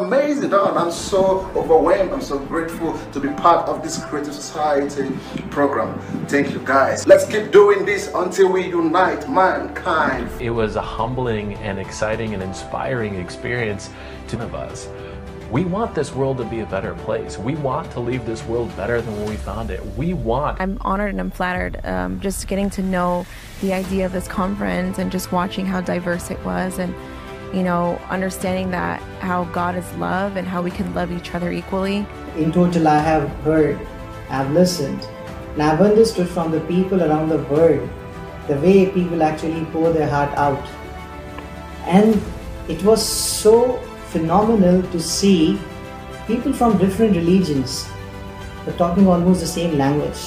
amazing. Oh, I'm so overwhelmed. I'm so grateful to be part of this Creative Society program. Thank you guys. Let's keep doing this until we unite mankind. It was a humbling and exciting and inspiring experience to of us. We want this world to be a better place. We want to leave this world better than when we found it. We want. I'm honored and I'm flattered um, just getting to know the idea of this conference and just watching how diverse it was and, you know, understanding that how God is love and how we can love each other equally. In total, I have heard, I've listened, and I've understood from the people around the world the way people actually pour their heart out. And it was so phenomenal to see people from different religions but talking almost the same language.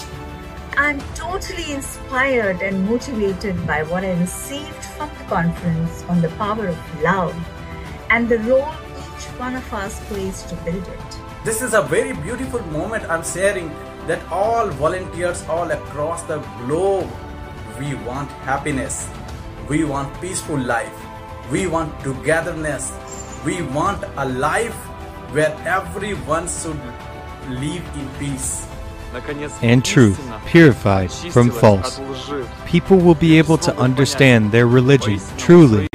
I'm totally inspired and motivated by what I received the conference on the power of love and the role each one of us plays to build it. This is a very beautiful moment I'm sharing that all volunteers all across the globe we want happiness, we want peaceful life, we want togetherness, we want a life where everyone should live in peace. And truth purified from false. People will be able to understand their religion truly.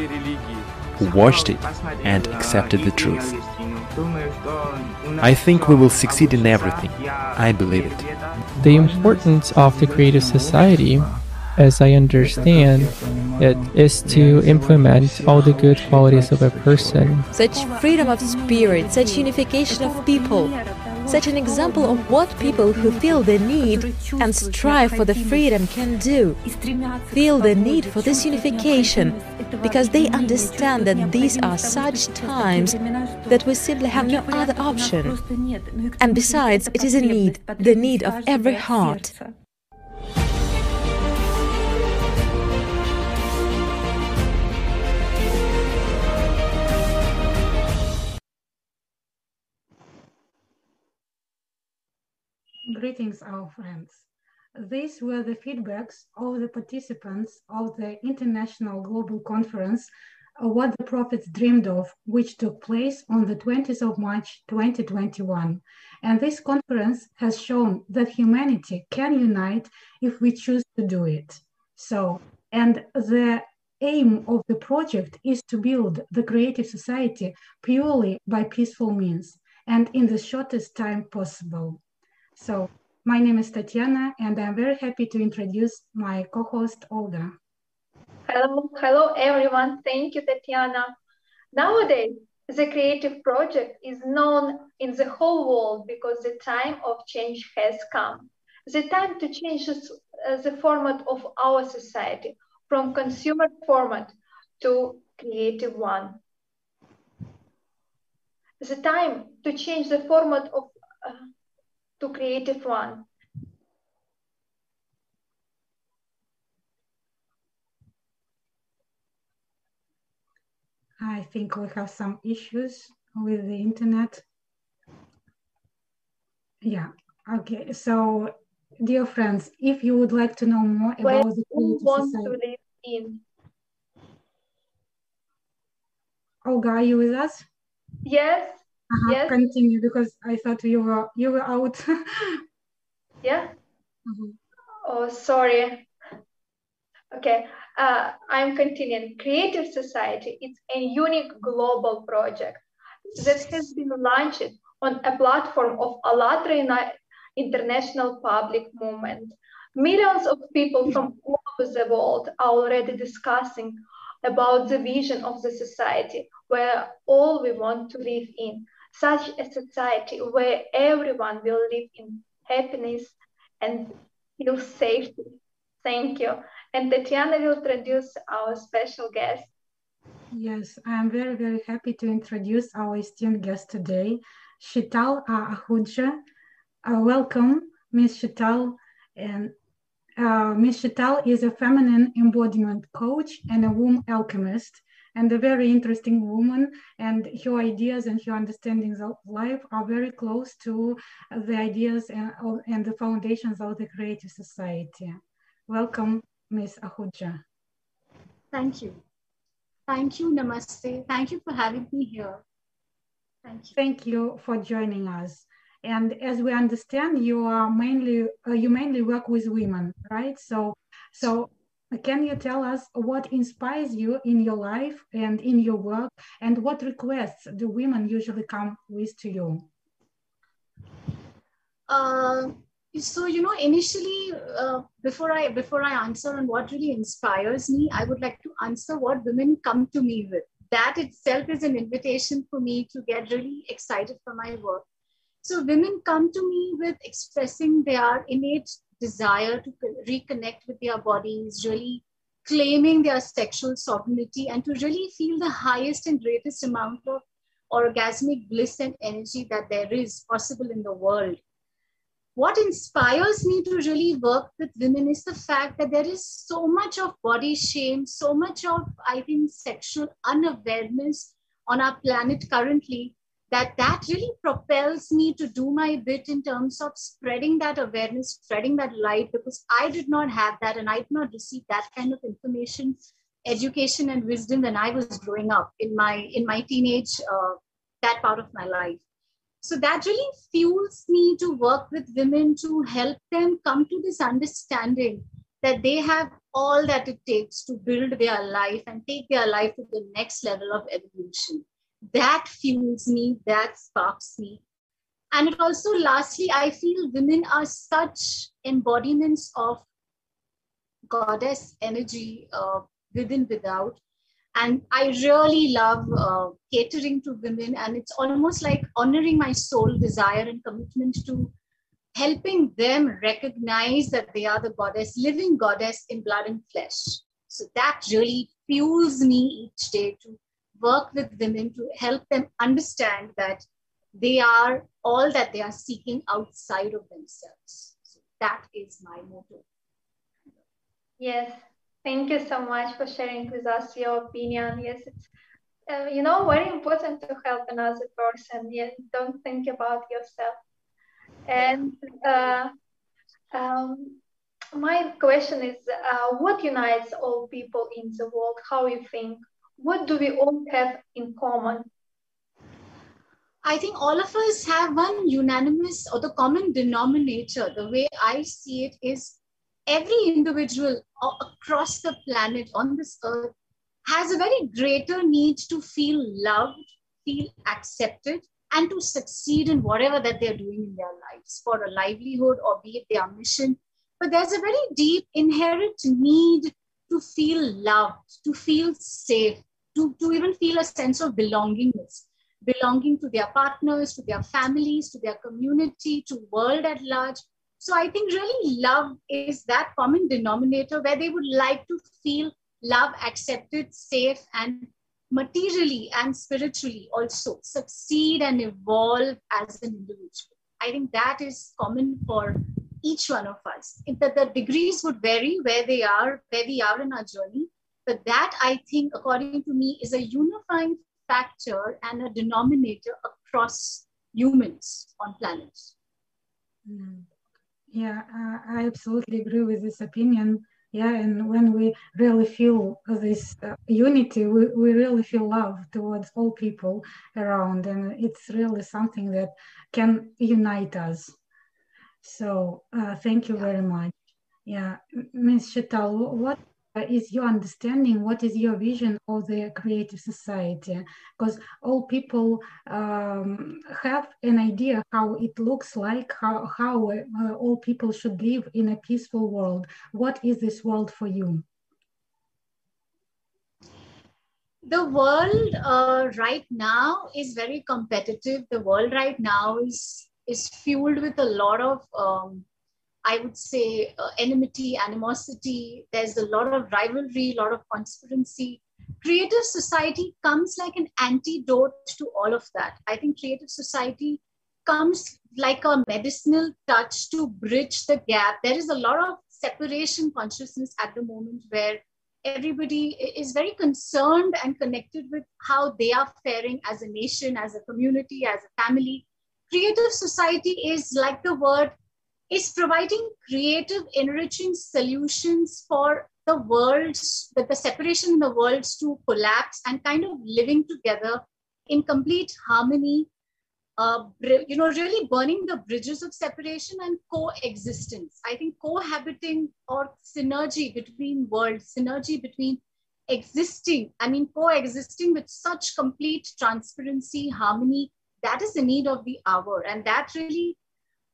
Who watched it and accepted the truth. I think we will succeed in everything. I believe it. The importance of the creative society, as I understand it, is to implement all the good qualities of a person. Such freedom of spirit, such unification of people, such an example of what people who feel the need and strive for the freedom can do. Feel the need for this unification because they understand that these are such times that we simply have no other option. And besides, it is a need, the need of every heart. Greetings, our friends. These were the feedbacks of the participants of the International Global Conference, uh, What the Prophets Dreamed of, which took place on the 20th of March 2021. And this conference has shown that humanity can unite if we choose to do it. So, and the aim of the project is to build the creative society purely by peaceful means and in the shortest time possible. So my name is Tatiana, and I'm very happy to introduce my co-host Olga. Hello, hello everyone. Thank you, Tatiana. Nowadays, the creative project is known in the whole world because the time of change has come. The time to change uh, the format of our society from consumer format to creative one. The time to change the format of uh, to creative one. I think we have some issues with the internet. Yeah, okay. So, dear friends, if you would like to know more about Where the who creative wants to society, live in? Olga, are you with us? Yes, Uh-huh, yes, Continue because I thought you were you were out. yeah. Mhm. Oh, sorry. Okay, uh, I'm continuing. Creative Society is a unique global project that has been launched on a platform of ALLATRA Uni- International Public Movement. Millions of people from all over the world are already discussing about the vision of the society where all we want to live in, such a society where everyone will live in happiness and feel safety. Thank you. And Tatiana will introduce our special guest. Yes, I'm very, very happy to introduce our esteemed guest today, Shital Ahuja. Uh, welcome, Ms. Shital. And uh, Ms. Shital is a feminine embodiment coach and a womb alchemist, and a very interesting woman. And her ideas and her understandings of life are very close to the ideas and, and the foundations of the Creative Society. Welcome, Ms. Ahuja. Thank you. Thank you, Namaste. Thank you for having me here. Thank you. Thank you for joining us. And as we understand, you are mainly uh, you mainly work with women, right? So, so can you tell us what inspires you in your life and in your work, and what requests do women usually come with to you? Uh, so you know, initially, uh, before I before I answer on what really inspires me, I would like to answer what women come to me with. That itself is an invitation for me to get really excited for my work so women come to me with expressing their innate desire to reconnect with their bodies, really claiming their sexual sovereignty, and to really feel the highest and greatest amount of orgasmic bliss and energy that there is possible in the world. What inspires me to really work with women is the fact that there is so much of body shame, so much of, I think, sexual unawareness on our planet currently that that really propels me to do my bit in terms of spreading that awareness spreading that light because i did not have that and i did not receive that kind of information education and wisdom when i was growing up in my in my teenage uh, that part of my life. So that really fuels me to work with women to help them come to this understanding that they have all that it takes to build their life and take their life to the next level of evolution that fuels me, that sparks me. And it also, lastly, I feel women are such embodiments of goddess energy uh, within, without. And I really love uh, catering to women, and it's almost like honoring my soul desire and commitment to helping them recognize that they are the goddess, living goddess in blood and flesh. So that really fuels me each day to work with women to help them understand that they are all that they are seeking outside of themselves. So that is my motto. Yes, thank you so much for sharing with us your opinion. Yes, it's uh, you know very important to help another person. Yes, don't think about yourself. And uh, um, my question is, uh, what unites all people in the world? How you think what do we all have in common? I think all of us have one unanimous or the common denominator. The way I see it is every individual across the planet on this earth has a very greater need to feel loved, feel accepted, and to succeed in whatever that they're doing in their lives for a livelihood or be it their mission. But there's a very deep inherent need to feel loved, to feel safe, to, to even feel a sense of belongingness, belonging to their partners, to their families, to their community, to world at large. So I think really love is that common denominator where they would like to feel love accepted, safe, and materially and spiritually also succeed and evolve as an individual. I think that is common for each one of us. that the degrees would vary where they are, where we are in our journey. But that, I think, according to me, is a unifying factor and a denominator across humans on planets. Mm. Yeah, uh, I absolutely agree with this opinion. Yeah, and when we really feel this uh, unity, we, we really feel love towards all people around, and it's really something that can unite us. So uh, thank you very much. Yeah, Ms. Sheetal, what is your understanding? What is your vision of the creative society? Because all people um, have an idea how it looks like, how, how uh, all people should live in a peaceful world. What is this world for you? The world uh, right now is very competitive. The world right now is is fueled with a lot of, um, I would say, uh, enmity, animosity. There's a lot of rivalry, a lot of conspiracy. Creative society comes like an antidote to all of that. I think creative society comes like a medicinal touch to bridge the gap. There is a lot of separation consciousness at the moment where everybody is very concerned and connected with how they are faring as a nation, as a community, as a family creative society is like the word is providing creative enriching solutions for the worlds that the separation in the worlds to collapse and kind of living together in complete harmony uh, you know, really burning the bridges of separation and coexistence. I think cohabiting or synergy between worlds, synergy between existing, I mean, coexisting with such complete transparency, harmony, that is the need of the hour. And that really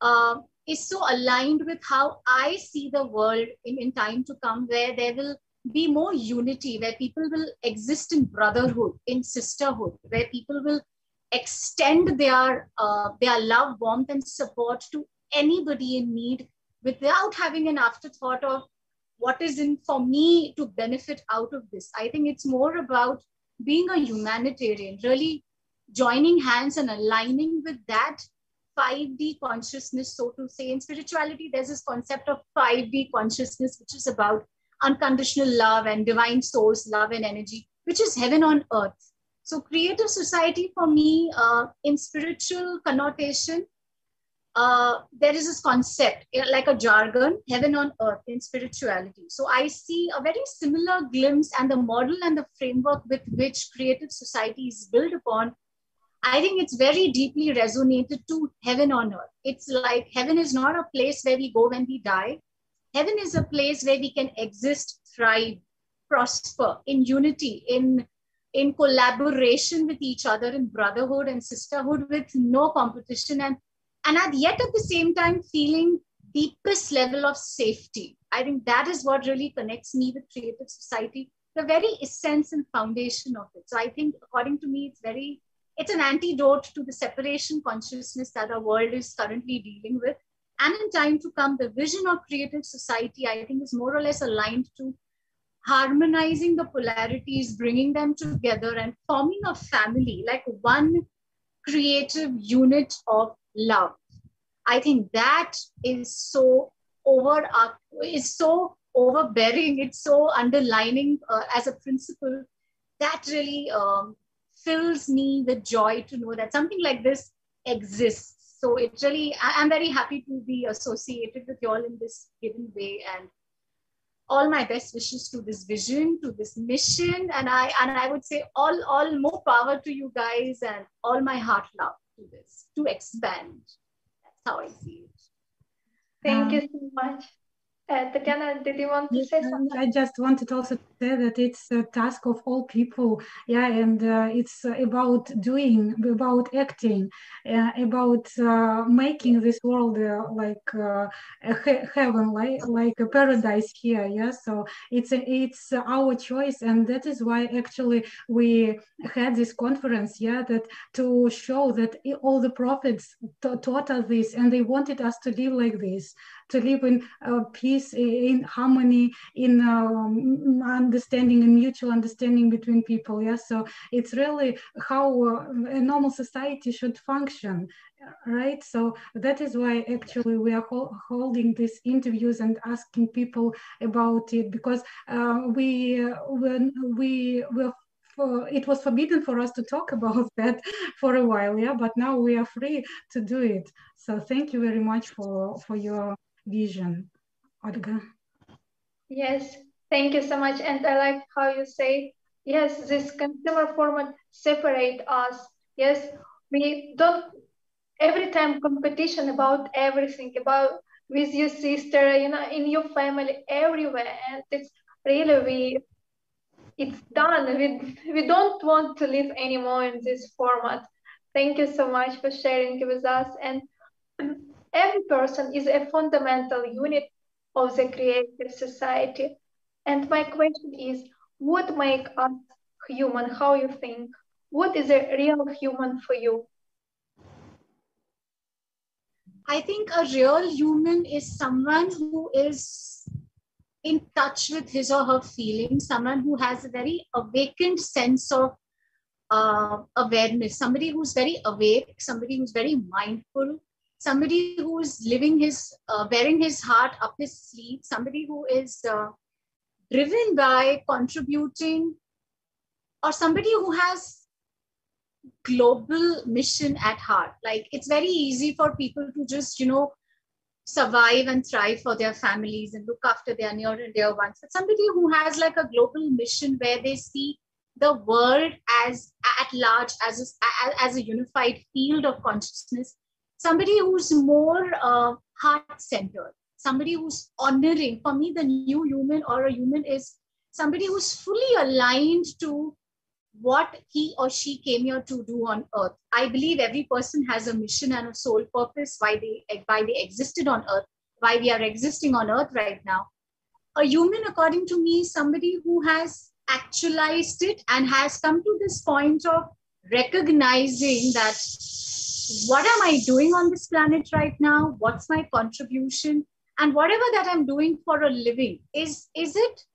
uh, is so aligned with how I see the world in, in time to come, where there will be more unity, where people will exist in brotherhood, in sisterhood, where people will extend their uh, their love, warmth, and support to anybody in need without having an afterthought of what is in for me to benefit out of this. I think it's more about being a humanitarian, really joining hands and aligning with that 5D consciousness, so to say. In spirituality, there's this concept of 5D consciousness, which is about unconditional love and divine source, love and energy, which is heaven on earth. So creative society for me, uh, in spiritual connotation, uh, there is this concept like a jargon, heaven on earth in spirituality. So I see a very similar glimpse and the model and the framework with which creative society is built upon. I think it's very deeply resonated to heaven on earth. It's like heaven is not a place where we go when we die. Heaven is a place where we can exist, thrive, prosper in unity, in in collaboration with each other in brotherhood and sisterhood with no competition and and at yet at the same time feeling deepest level of safety i think that is what really connects me with creative society the very essence and foundation of it so i think according to me it's very it's an antidote to the separation consciousness that our world is currently dealing with and in time to come the vision of creative society i think is more or less aligned to harmonizing the polarities, bringing them together, and forming a family like one creative unit of love. I think that is so over is so overbearing. It's so underlining uh, as a principle that really um, fills me with joy to know that something like this exists. So it really, I, I'm very happy to be associated with you all in this given way and all my best wishes to this vision, to this mission, and I and I would say all all more power to you guys and all my heart love to this to expand. That's how I see it. Thank um, you so much. Uh, Tatiana, did you want to say something? I just wanted also to that it's a task of all people, yeah, and uh, it's about doing, about acting, uh, about uh, making this world uh, like uh, a he- heaven, like like a paradise here, yeah. So it's it's our choice, and that is why actually we had this conference, yeah, that to show that all the prophets taught us this, and they wanted us to live like this to live in uh, peace, in harmony, in um, understanding and mutual understanding between people. Yeah, so it's really how uh, a normal society should function right so that is why actually we are ho holding these interviews and asking people about it because uh, we uh, when we were for, it was forbidden for us to talk about that for a while yeah but now we are free to do it so thank you very much for for your vision. Olga? Yes, thank you so much. And I like how you say, yes, this consumer format separate us. Yes, we don't, every time competition about everything, about with your sister, you know, in your family, everywhere. And it's really, we, it's done. We, we don't want to live anymore in this format. Thank you so much for sharing with us. And Every person is a fundamental unit of the creative society. And my question is, what make us human? How you think? What is a real human for you? I think a real human is someone who is in touch with his or her feelings, someone who has a very awakened sense of uh, awareness, somebody who's very awake, somebody who's very mindful, somebody who is living his, uh, wearing his heart up his sleeve, somebody who is uh, driven by contributing, or somebody who has global mission at heart. Like it's very easy for people to just, you know, survive and thrive for their families and look after their near and dear ones. But somebody who has like a global mission where they see the world as at large as a, as a unified field of consciousness somebody who's more uh, heart centered somebody who's honoring for me the new human or a human is somebody who's fully aligned to what he or she came here to do on earth. I believe every person has a mission and a soul purpose why they why they existed on earth why we are existing on earth right now. A human according to me is somebody who has actualized it and has come to this point of recognizing that what am i doing on this planet right now? What's my contribution and whatever that i'm doing for a living is is it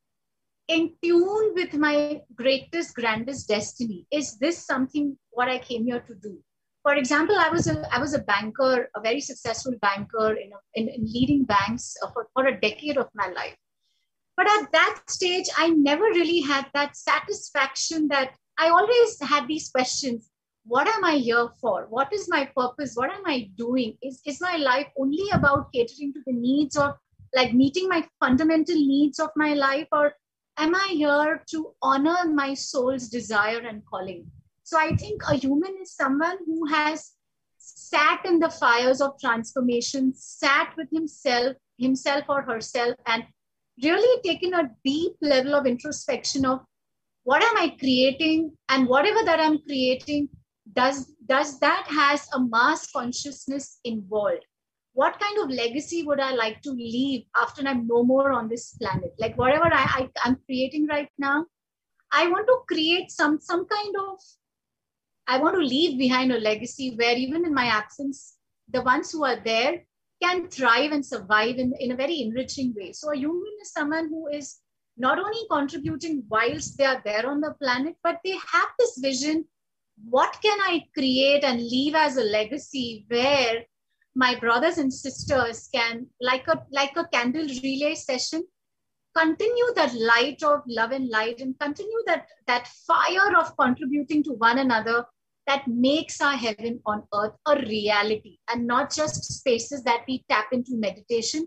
in tune with my greatest, grandest destiny? Is this something what I came here to do? For example, I was a, I was a banker, a very successful banker in, a, in, in leading banks for, for a decade of my life. But at that stage, I never really had that satisfaction that I always had these questions what am I here for? What is my purpose? What am I doing? Is, is my life only about catering to the needs of like meeting my fundamental needs of my life? Or am I here to honor my soul's desire and calling? So I think a human is someone who has sat in the fires of transformation, sat with himself, himself or herself, and really taken a deep level of introspection of what am I creating and whatever that I'm creating, does, does that has a mass consciousness involved? what kind of legacy would I like to leave after I'm no more on this planet? Like whatever I, I, I'm creating right now, I want to create some some kind of I want to leave behind a legacy where even in my absence, the ones who are there can thrive and survive in, in a very enriching way. So a human is someone who is not only contributing whilst they are there on the planet, but they have this vision. What can I create and leave as a legacy where my brothers and sisters can like a like a candle relay session continue that light of love and light and continue that that fire of contributing to one another that makes our heaven on earth a reality and not just spaces that we tap into meditation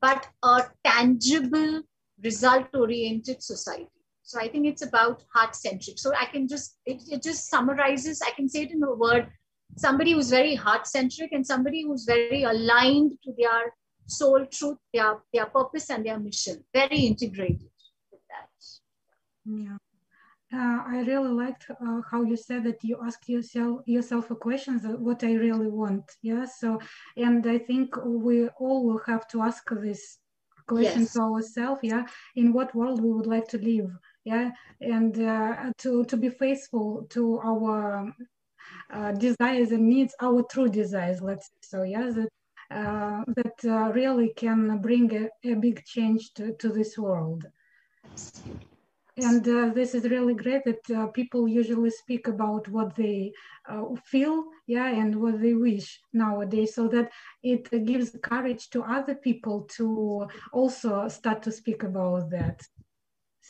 but a tangible result oriented society so i think it's about heart centric so i can just it, it just summarizes i can say it in a word somebody who's very heart centric and somebody who's very aligned to their soul truth, their, their purpose, and their mission. Very integrated with that. Yeah. Uh, I really liked uh, how you said that you ask yourself yourself a question what I really want. Yeah. So, and I think we all will have to ask this question yes. to ourselves. Yeah. In what world we would like to live. Yeah. And uh, to to be faithful to our uh, desires and needs, our true desires, let's say so, yeah, that, uh, that uh, really can bring a, a, big change to, to this world. And uh, this is really great that uh, people usually speak about what they feel, yeah, and what they wish nowadays, so that it gives courage to other people to also start to speak about that.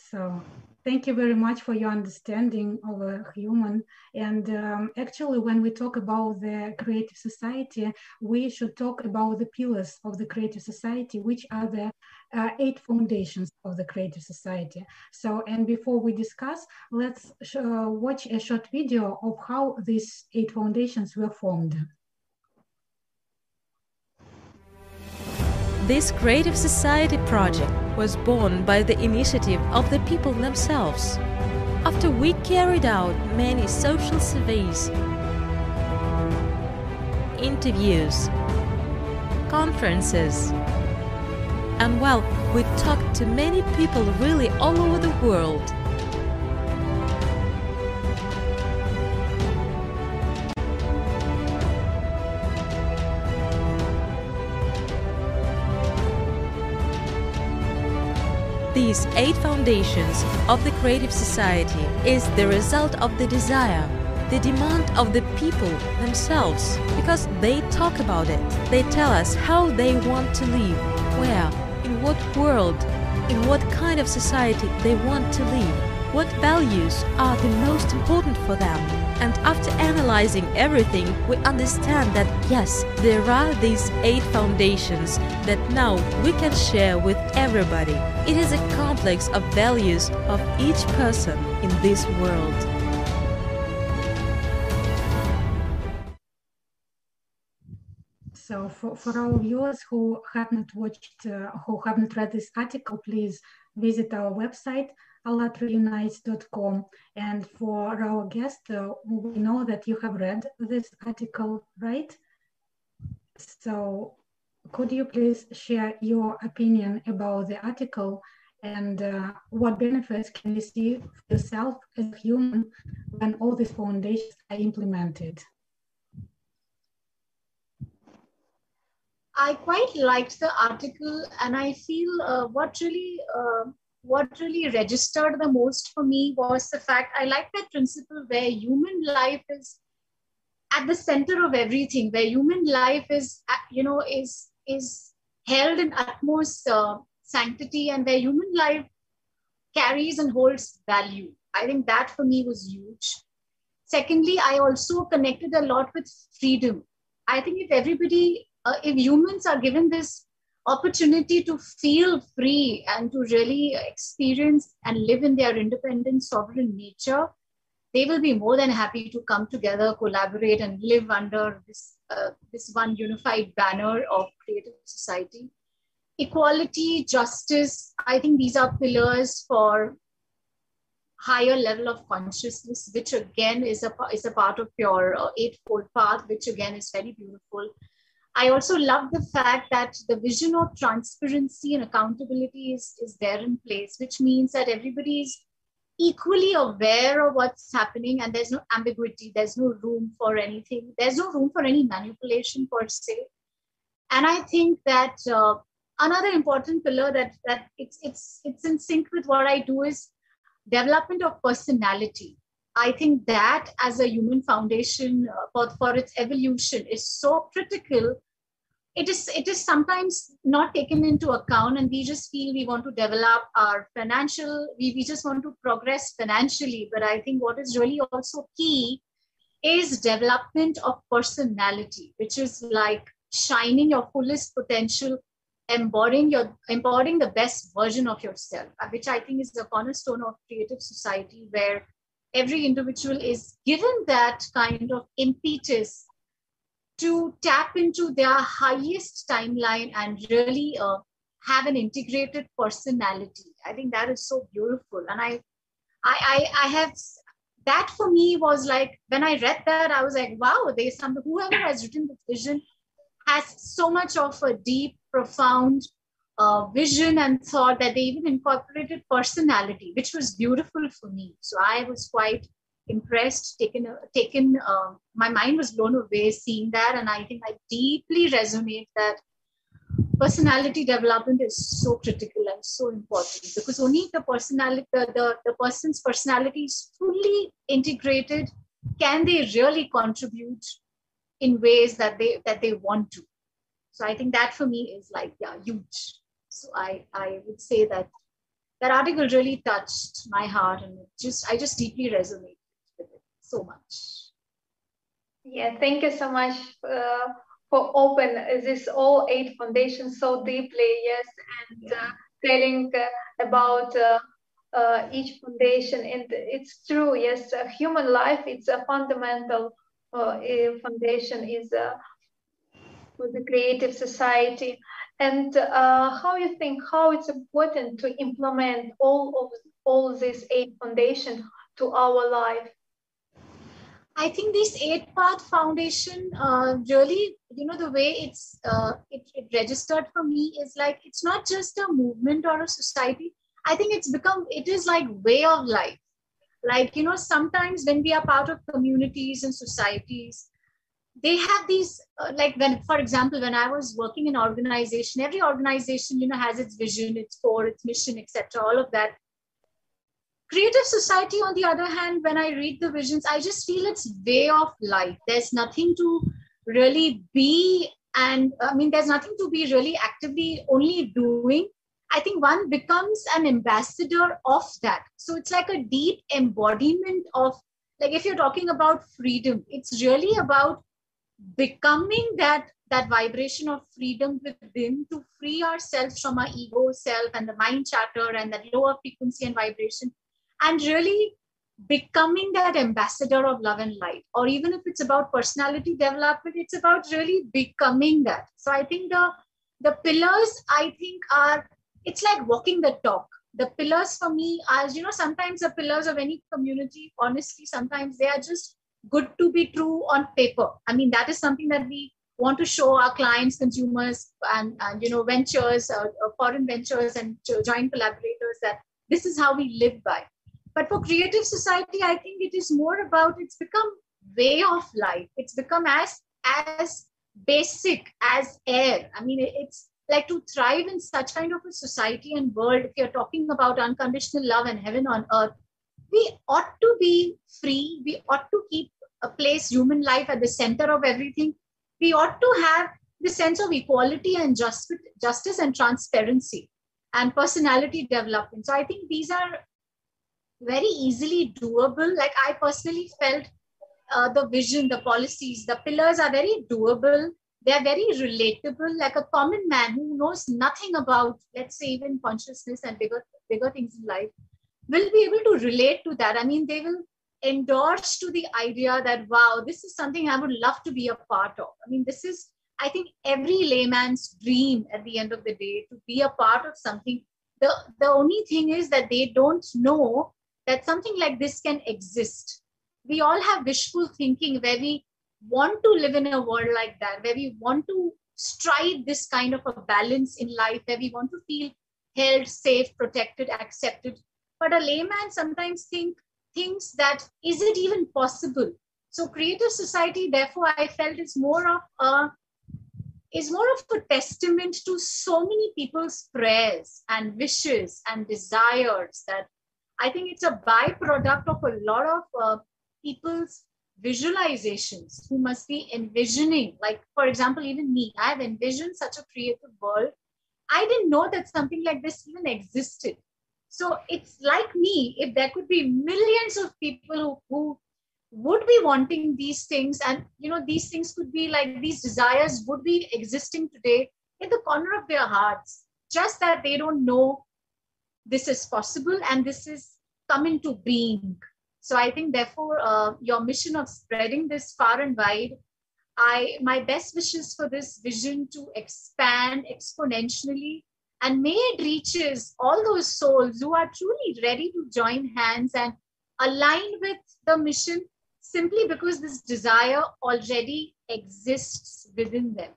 So Thank you very much for your understanding of a human. And um, actually, when we talk about the creative society, we should talk about the pillars of the creative society, which are the uh, eight foundations of the creative society. So, and before we discuss, let's uh, watch a short video of how these eight foundations were formed. This Creative Society project was born by the initiative of the people themselves. After we carried out many social surveys, interviews, conferences, and well, we talked to many people really all over the world These eight foundations of the Creative Society is the result of the desire, the demand of the people themselves, because they talk about it. They tell us how they want to live, where, in what world, in what kind of society they want to live. what values are the most important for them. And after analyzing everything, we understand that yes, there are these eight foundations that now we can share with everybody. It is a complex of values of each person in this world. So for, for our viewers who have not watched, uh, who have not read this article, please visit our website, allatraunites.com. And for our guest, uh, we know that you have read this article, right? So could you please share your opinion about the article and uh, what benefits can you see for yourself as a human when all these foundations are implemented? I quite liked the article, and I feel uh, what really uh, what really registered the most for me was the fact I like that principle where human life is at the center of everything, where human life is you know is is held in utmost uh, sanctity, and where human life carries and holds value. I think that for me was huge. Secondly, I also connected a lot with freedom. I think if everybody uh, if humans are given this opportunity to feel free and to really experience and live in their independent sovereign nature they will be more than happy to come together collaborate and live under this uh, this one unified banner of creative society. Equality justice i think these are pillars for higher level of consciousness which again is a is a part of your uh, eightfold path which again is very beautiful I also love the fact that the vision of transparency and accountability is, is there in place, which means that everybody is equally aware of what's happening and there's no ambiguity, there's no room for anything, there's no room for any manipulation per se. And I think that uh, another important pillar that, that it's, it's, it's in sync with what I do is development of personality. I think that as a human foundation uh, for, for its evolution is so critical. It is, it is sometimes not taken into account, and we just feel we want to develop our financial, we, we just want to progress financially. But I think what is really also key is development of personality, which is like shining your fullest potential embodying your embodying the best version of yourself which i think is the cornerstone of creative society where every individual is given that kind of impetus to tap into their highest timeline and really uh, have an integrated personality. I think that is so beautiful. And I, I, I, I have that for me was like when I read that, I was like, wow, there's some whoever has written this vision has so much of a deep, profound uh, vision and thought that they even incorporated personality, which was beautiful for me. So I was quite impressed, taken, taken. Uh, my mind was blown away seeing that, and I think I deeply resonate that personality development is so critical and so important because only the personality, the, the, the person's personality is fully integrated, can they really contribute in ways that they that they want to. So I think that for me is like yeah, huge. So I, I would say that that article really touched my heart and just I just deeply resonated with it so much. Yeah, thank you so much uh, for open this all eight foundations so deeply. Yes, and uh, telling uh, about uh, uh, each foundation, and it's true. Yes, human life it's a fundamental uh, foundation is for the creative society and uh, how you think how it's important to implement all of all these eight foundation to our life? I think this eight path foundation uh, really you know the way it's uh, it, it registered for me is like it's not just a movement or a society. I think it's become it is like way of life. Like you know sometimes when we are part of communities and societies they have these uh, like when for example when i was working in organization every organization you know has its vision its core its mission etc all of that. Creative society on the other hand when i read the visions i just feel it's way of life there's nothing to really be and i mean there's nothing to be really actively only doing. I think one becomes an ambassador of that. So it's like a deep embodiment of, like, if you're talking about freedom, it's really about becoming that that vibration of freedom within to free ourselves from our ego self and the mind chatter and that lower frequency and vibration and really becoming that ambassador of love and light. Or even if it's about personality development it's about really becoming that. So i think the the pillars i think are it's like walking the talk. The pillars for me are you know sometimes the pillars of any community honestly sometimes they are just good to be true on paper i mean that is something that we want to show our clients consumers and, and you know ventures uh, uh foreign ventures and joint collaborators that this is how we live by but for creative society, I think it is more about it's become way of life. It's become as as basic as air. I mean, it's like to thrive in such kind of a society and world. If you're talking about unconditional love and heaven on earth, we ought to be free. We ought to keep a place human life at the center of everything. We ought to have the sense of equality and justice, justice and transparency and personality development. So I think these are very easily doable. Like I personally felt uh, the vision, the policies, the pillars are very doable. They're very relatable. Like a common man who knows nothing about, let's say, even consciousness and bigger, bigger things in life, will be able to relate to that. I mean, they will endorse to the idea that, wow, this is something I would love to be a part of. I mean, this is, I think, every layman's dream at the end of the day to be a part of something. The, the only thing is that they don't know that something like this can exist. We all have wishful thinking where we want to live in a world like that, where we want to strive this kind of a balance in life, where we want to feel held, safe, protected, accepted. But a layman sometimes think thinks that is it even possible? So creative society, therefore, I felt is more of a is more of a testament to so many people's prayers and wishes and desires that I think it's a byproduct of a lot of uh, people's visualizations who must be envisioning. Like, for example, even me, I have envisioned such a creative world. I didn't know that something like this even existed. So it's like me, if there could be millions of people who, who would be wanting these things, and you know, these things could be like these desires would be existing today in the corner of their hearts, just that they don't know this is possible and this is come into being. So I think, therefore, uh, your mission of spreading this far and wide, I my best wishes for this vision to expand exponentially, and may it reaches all those souls who are truly ready to join hands and align with the mission simply because this desire already exists within them.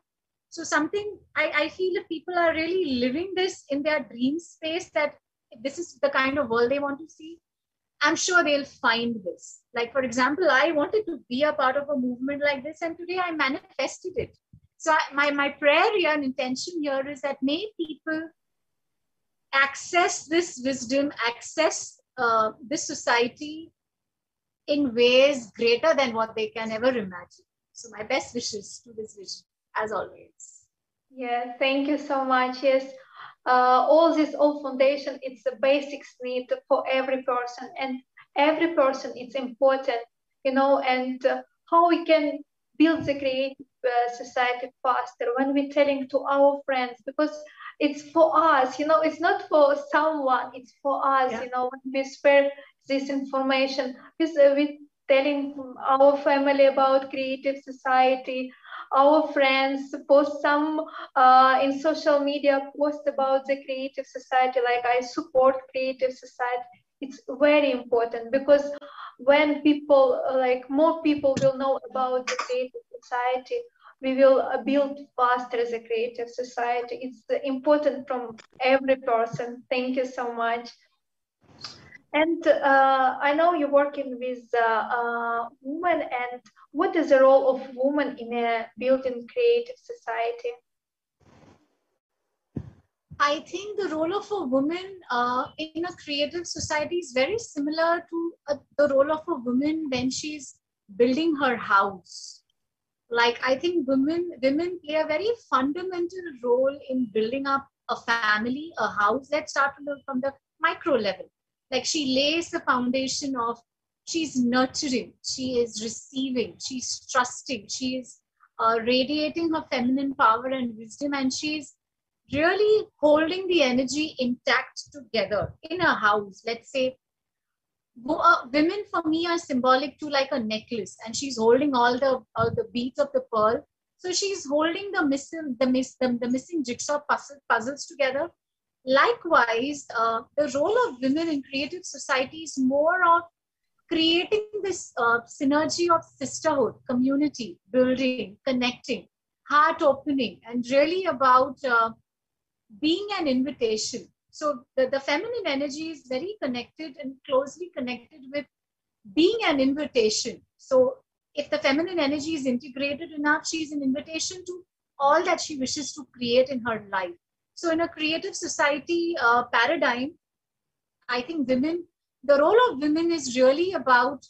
So something I, I feel if people are really living this in their dream space, that this is the kind of world they want to see, I'm sure they'll find this. Like, for example, I wanted to be a part of a movement like this, and today I manifested it. So, my, my prayer here and intention here is that may people access this wisdom, access uh, this society in ways greater than what they can ever imagine. So, my best wishes to this vision, as always. Yeah, thank you so much. Yes, uh, all this all foundation it's the basics need for every person and every person it's important you know and uh, how we can build the creative uh, society faster when we're telling to our friends because it's for us you know it's not for someone it's for us yeah. you know when we spread this information with, uh, with telling our family about creative society our friends post some uh, in social media post about the creative society like i support creative society it's very important because when people like more people will know about the creative society we will uh, build faster as a creative society. It's important from every person. Thank you so much. And uh, I know you're working with uh, uh, women, and what is the role of women in a building creative society? I think the role of a woman uh, in a creative society is very similar to uh, the role of a woman when she's building her house. Like I think women women play a very fundamental role in building up a family, a house. Let's start from the micro level. Like she lays the foundation of she's nurturing, she is receiving, she's trusting, she is uh, radiating her feminine power and wisdom, and she's really holding the energy intact together in a house. Let's say uh, women for me are symbolic to like a necklace, and she's holding all the uh, the beads of the pearl. So she's holding the missing the miss the, the missing jigsaw puzzle, puzzles together. Likewise, uh, the role of women in creative society is more of creating this uh, synergy of sisterhood, community, building, connecting, heart opening, and really about uh, being an invitation. So the, the feminine energy is very connected and closely connected with being an invitation. So if the feminine energy is integrated enough, she's an invitation to all that she wishes to create in her life. So in a creative society uh, paradigm, I think women the role of women is really about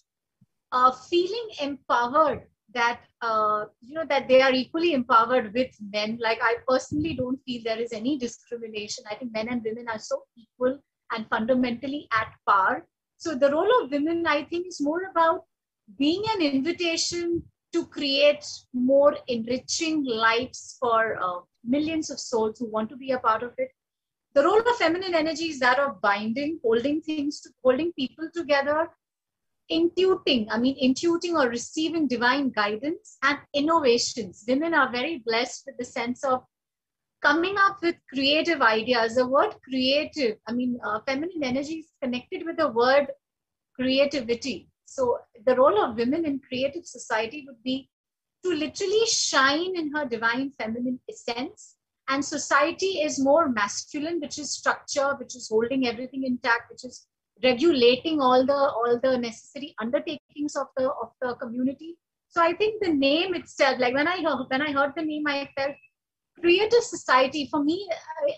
uh, feeling empowered that uh, you know that they are equally empowered with men. Like i personally don't feel there is any discrimination. I think men and women are so equal and fundamentally at par. So the role of women i think is more about being an invitation to create more enriching lives for uh, millions of souls who want to be a part of it. The role of feminine energy is that of binding, holding things, to, holding people together, intuiting, I mean, intuiting or receiving divine guidance and innovations. Women are very blessed with the sense of coming up with creative ideas. The word creative, I mean, uh, feminine energy is connected with the word creativity. So the role of women in creative society would be to literally shine in her divine feminine essence and society is more masculine which is structure which is holding everything intact which is regulating all the all the necessary undertakings of the of the community. So i think the name itself like when i heard when i heard the name i felt creative society. For me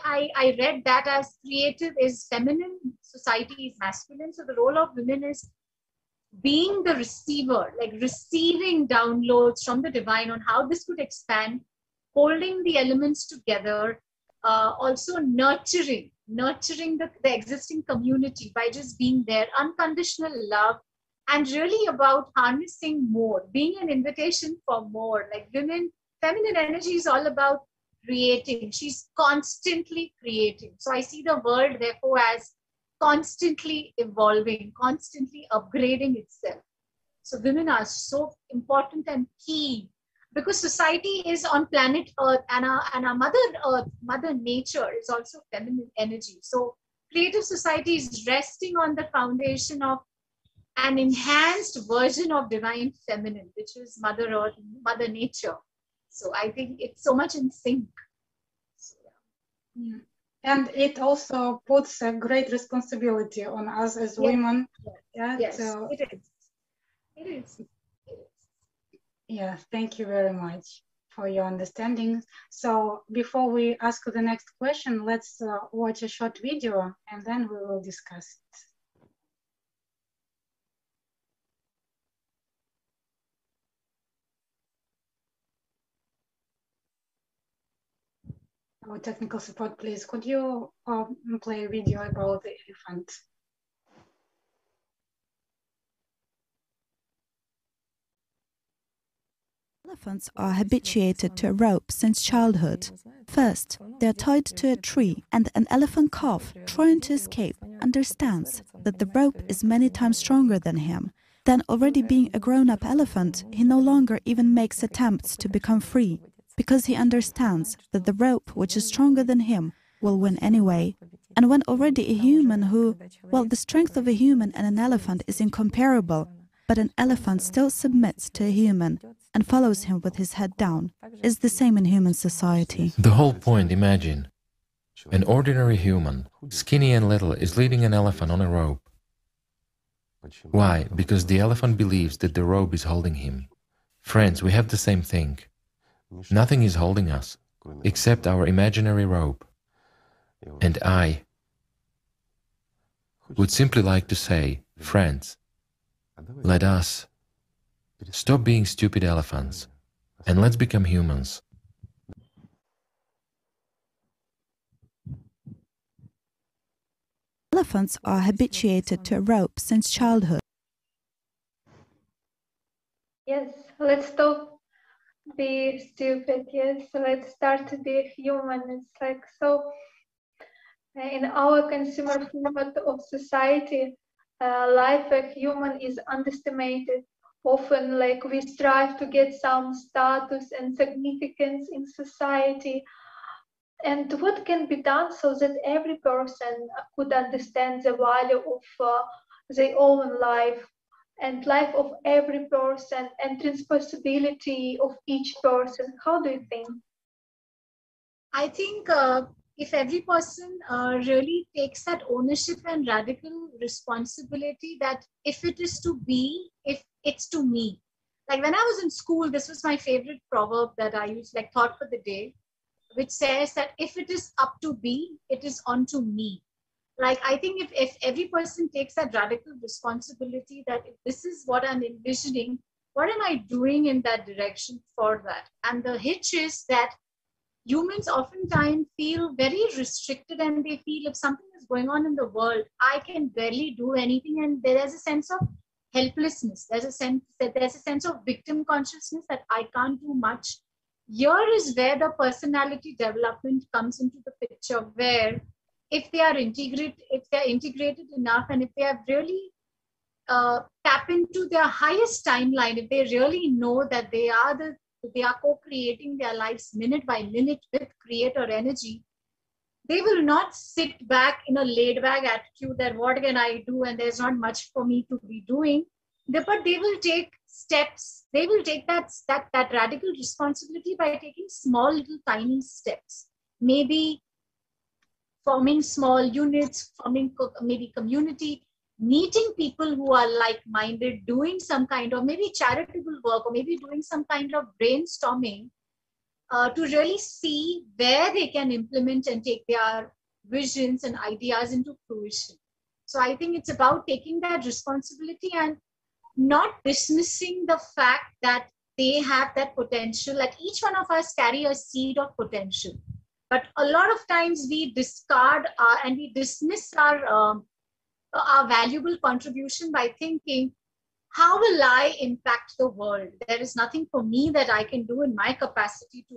I, I read that as creative is feminine society is masculine. So the role of women is being the receiver like receiving downloads from the divine on how this could expand holding the elements together, uh, also nurturing, nurturing the, the existing community by just being there, unconditional love, and really about harnessing more, being an invitation for more. Like women, feminine energy is all about creating. She's constantly creating. So I see the world, therefore, as constantly evolving, constantly upgrading itself. So women are so important and key because society is on planet earth and our, and our mother earth mother nature is also feminine energy so creative society is resting on the foundation of an enhanced version of divine feminine which is mother earth mother nature so i think it's so much in sync so, yeah. yeah. and it also puts a great responsibility on us as yes. women yes, yeah, yes. So, it is it is yeah, thank you very much for your understanding. So before we ask the next question, let's uh, watch a short video and then we will discuss it. Our technical support, please. Could you uh, play a video about the elephant? Elephants are habituated to a rope since childhood. First, they are tied to a tree, and an elephant calf, trying to escape, understands that the rope is many times stronger than him. Then, already being a grown up elephant, he no longer even makes attempts to become free, because he understands that the rope, which is stronger than him, will win anyway. And when already a human who, well, the strength of a human and an elephant is incomparable, but an elephant still submits to a human and follows him with his head down is the same in human society. The whole point, imagine. An ordinary human, skinny and little, is leading an elephant on a rope. Why? Because the elephant believes that the rope is holding him. Friends, we have the same thing. Nothing is holding us except our imaginary rope. And I would simply like to say, friends, let us stop being stupid elephants and let's become humans. Elephants are habituated to a rope since childhood. Yes, let's stop be stupid. Yes, let's start to be human. It's like so uh, in our consumer format of society, uh, life a human is underestimated. Often, like we strive to get some status and significance in society. And what can be done so that every person could understand the value of uh, their own life and life of every person and responsibility of each person? How do you think? I think uh, if every person uh, really takes that ownership and radical responsibility that if it is to be if it's to me. Like when i was in school this was my favorite proverb that i used like thought for the day which says that if it is up to be it is onto me. Like i think if, if every person takes that radical responsibility that this is what i'm envisioning what am i doing in that direction for that? And the hitch is that humans oftentimes feel very restricted and they feel if something is going on in the world, I can barely do anything. And there's a sense of helplessness. There's a sense that there's a sense of victim consciousness that I can't do much. Here is where the personality development comes into the picture, where if they are integrated, if they're integrated enough, and if they have really uh, tap into their highest timeline, if they really know that they are the they are co-creating their lives minute by minute with creator energy they will not sit back in a laid back attitude that what can i do and there's not much for me to be doing. But they will take steps they will take that that that radical responsibility by taking small little tiny steps. Maybe forming small units forming maybe community meeting people who are like minded, doing some kind of maybe charitable work or maybe doing some kind of brainstorming uh, to really see where they can implement and take their visions and ideas into fruition. So I think it's about taking that responsibility and not dismissing the fact that they have that potential, that each one of us carry a seed of potential. But a lot of times we discard our, and we dismiss our um, a valuable contribution by thinking, how will I impact the world? There is nothing for me that I can do in my capacity to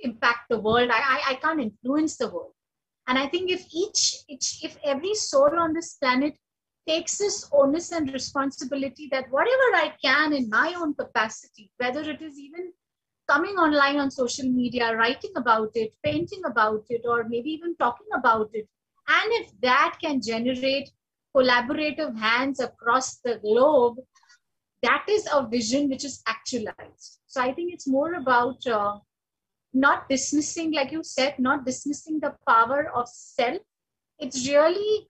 impact the world. I, I, I can't influence the world. And I think if each, each, if every soul on this planet takes this onus and responsibility that whatever I can in my own capacity, whether it is even coming online on social media, writing about it, painting about it, or maybe even talking about it, and if that can generate collaborative hands across the globe, that is a vision which is actualized. So I think it's more about uh, not dismissing, like you said, not dismissing the power of self. It's really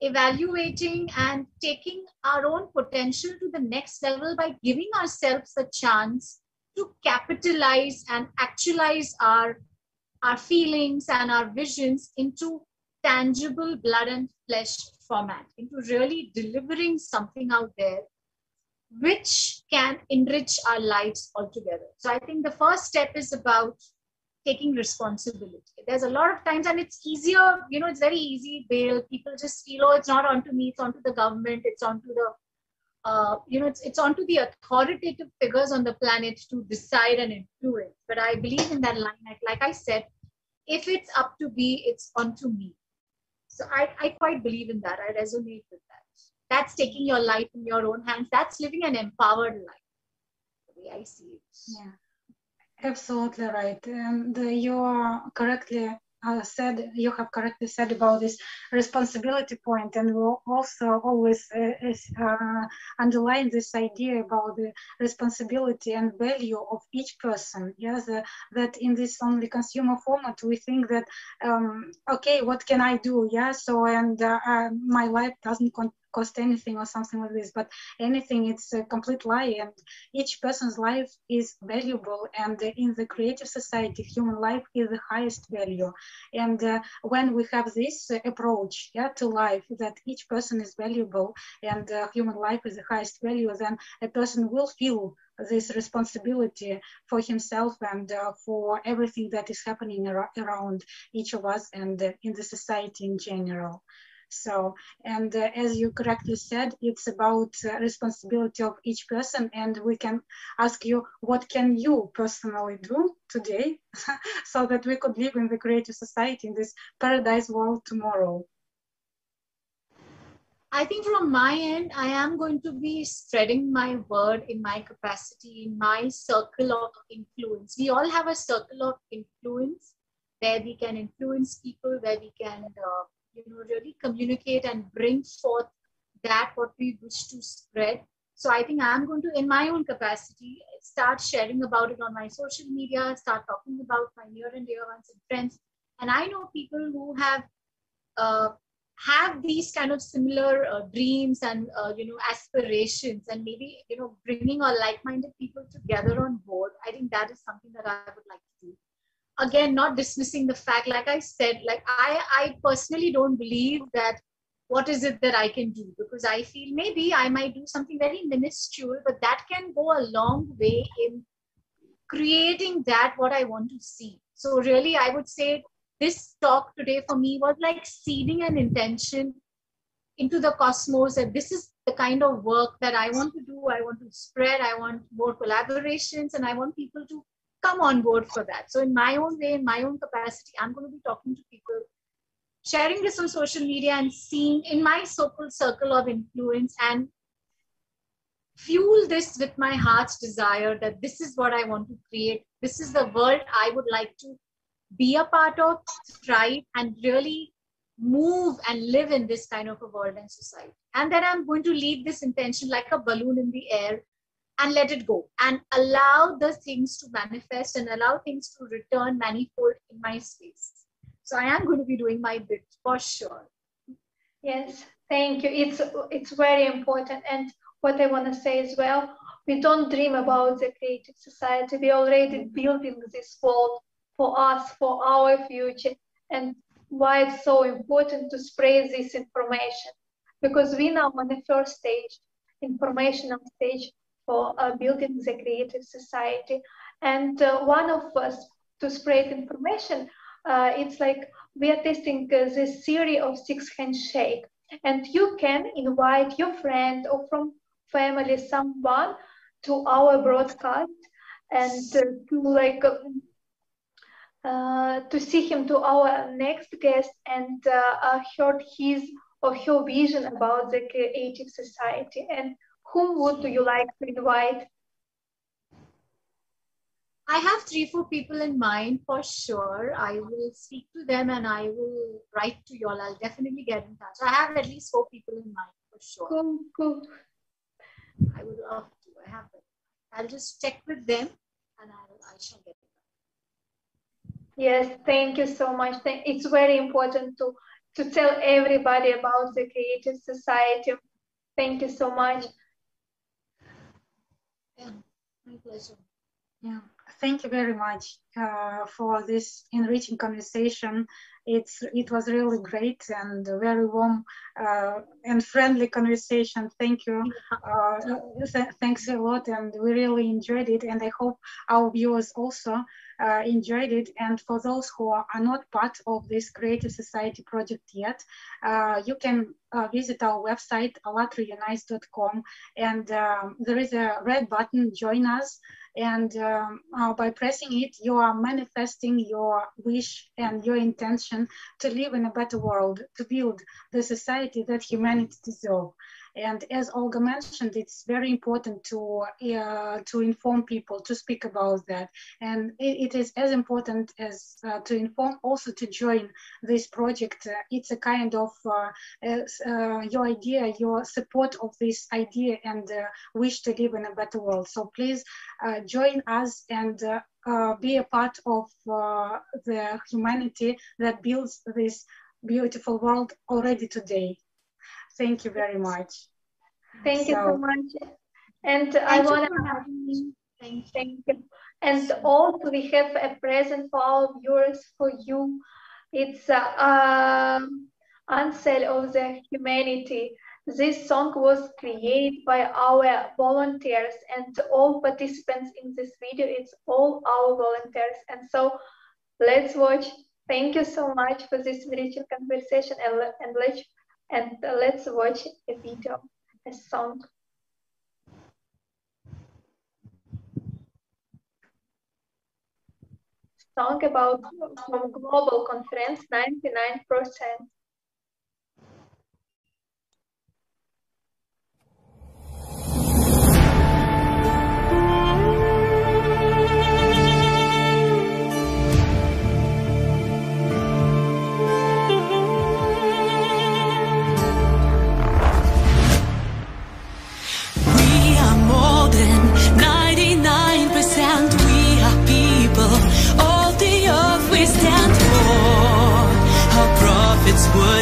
evaluating and taking our own potential to the next level by giving ourselves a chance to capitalize and actualize our, our feelings and our visions into tangible blood and flesh format, into really delivering something out there which can enrich our lives altogether. So I think the first step is about taking responsibility. There's a lot of times, and it's easier, you know, it's very easy, bail. People just feel, oh, it's not onto me, it's onto the government, it's onto the, uh, you know, it's, it's onto the authoritative figures on the planet to decide and influence. But I believe in that line, like, like I said, if it's up to be, it's onto me. So I, I quite believe in that. I resonate with that. That's taking your life in your own hands. That's living an empowered life, the way I see it. Yeah, absolutely right. And uh, you're correctly uh, said you have correctly said about this responsibility point and we also always uh, uh, underline this idea about the responsibility and value of each person. Yes uh, that in this only consumer format we think that um, okay what can i do? Yeah so and uh, uh, my life doesn't cost anything or something like this but anything it's a complete lie and each person's life is valuable and in the creative society human life is the highest value. And uh, when we have this approach yeah to life that each person is valuable and uh, human life is the highest value then a person will feel this responsibility for himself and uh, for everything that is happening ar- around each of us and uh, in the society in general So, and uh, as you correctly said, it's about uh, responsibility of each person. And we can ask you, what can you personally do today so that we could live in the creative society in this paradise world tomorrow? I think from my end, I am going to be spreading my word in my capacity, in my circle of influence. We all have a circle of influence where we can influence people, where we can, uh, you know, really communicate and bring forth that what we wish to spread. So I think I'm going to, in my own capacity, start sharing about it on my social media, start talking about my near and dear ones and friends. And I know people who have uh, have these kind of similar uh, dreams and uh, you know aspirations and maybe you know bringing our like-minded people together on board i think that is something that i would like to do again not dismissing the fact like i said like i i personally don't believe that what is it that i can do because i feel maybe i might do something very minuscule but that can go a long way in creating that what i want to see so really i would say this talk today for me was like seeding an intention into the cosmos that this is the kind of work that I want to do. I want to spread. I want more collaborations, and I want people to come on board for that. So, in my own way, in my own capacity, I'm going to be talking to people, sharing this on social media, and seeing in my so-called circle of influence and fuel this with my heart's desire that this is what I want to create. This is the world I would like to be a part of, thrive, and really move and live in this kind of a world and society. And then I'm going to leave this intention like a balloon in the air and let it go and allow the things to manifest and allow things to return manifold in my space. So I am going to be doing my bit for sure. Yes, thank you. It's it's very important. And what I want to say as well, we don't dream about the creative society. We're already building this world for us, for our future, and why it's so important to spread this information. Because we now on the first stage, informational stage for uh, building the creative society. And uh, one of us to spread information, uh, it's like we are testing this theory of six handshake. And you can invite your friend or from family, someone to our broadcast and uh, to like uh, to see him to our next guest and uh, heard his or her vision about the creative society. And whom would you like to invite? I have three, four people in mind for sure. I will speak to them and I will write to you all. I'll definitely get in touch. I have at least four people in mind for sure. Cool, cool. I would love to. I have them. I'll just check with them and I'll, I shall get it. Yes, thank you so much. It's very important to, to tell everybody about the Creative Society. Thank you so much. My pleasure. Yeah, thank you very much uh, for this enriching conversation. It's it was really great and very warm uh, and friendly conversation. Thank you. Uh, th thanks a lot, and we really enjoyed it. And I hope our viewers also uh, enjoyed it. And for those who are, not part of this Creative Society project yet, uh, you can uh, visit our website, allatraunites.com, and um, there is a red button, join us. And um, uh, by pressing it, you are manifesting your wish and your intention to live in a better world, to build the society that humanity deserves. And as Olga mentioned, it's very important to uh, to inform people to speak about that. And it, it is as important as uh, to inform also to join this project. Uh, it's a kind of uh, uh, your idea, your support of this idea and uh, wish to live in a better world. So please join us and be a part of the humanity that builds this beautiful world already today. Thank you very much. Thank so, you so much. And I want to thank, thank you. And also we have a present for our viewers for you. It's uh, um, Anthem of the Humanity. This song was created by our volunteers and all participants in this video. It's all our volunteers. And so let's watch. Thank you so much for this enriching conversation and, and let's and let's watch a video, a song. Song about from global conference 99%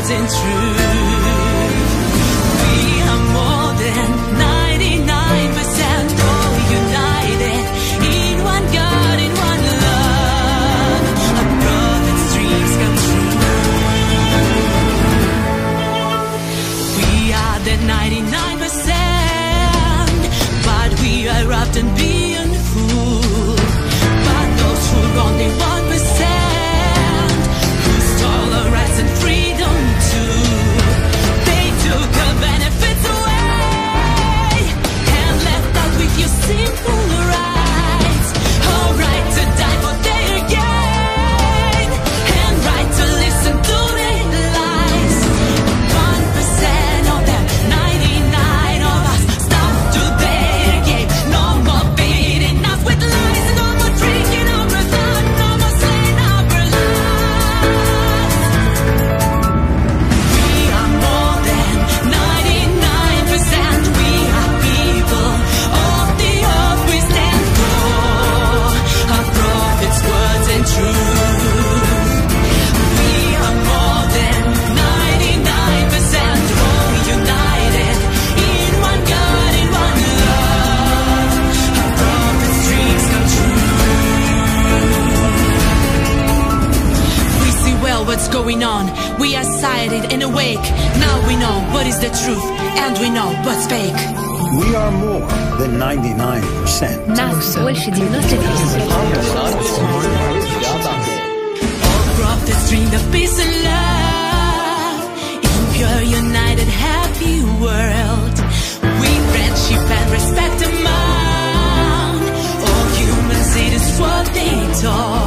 isn't true. what's going on. We are sighted and awake. Now we know what is the truth, and we know what's fake. We are more than 99%. Нас больше 99%. All the string of peace and love in pure, united happy world. We friendship and respect among all humans. It is what they talk.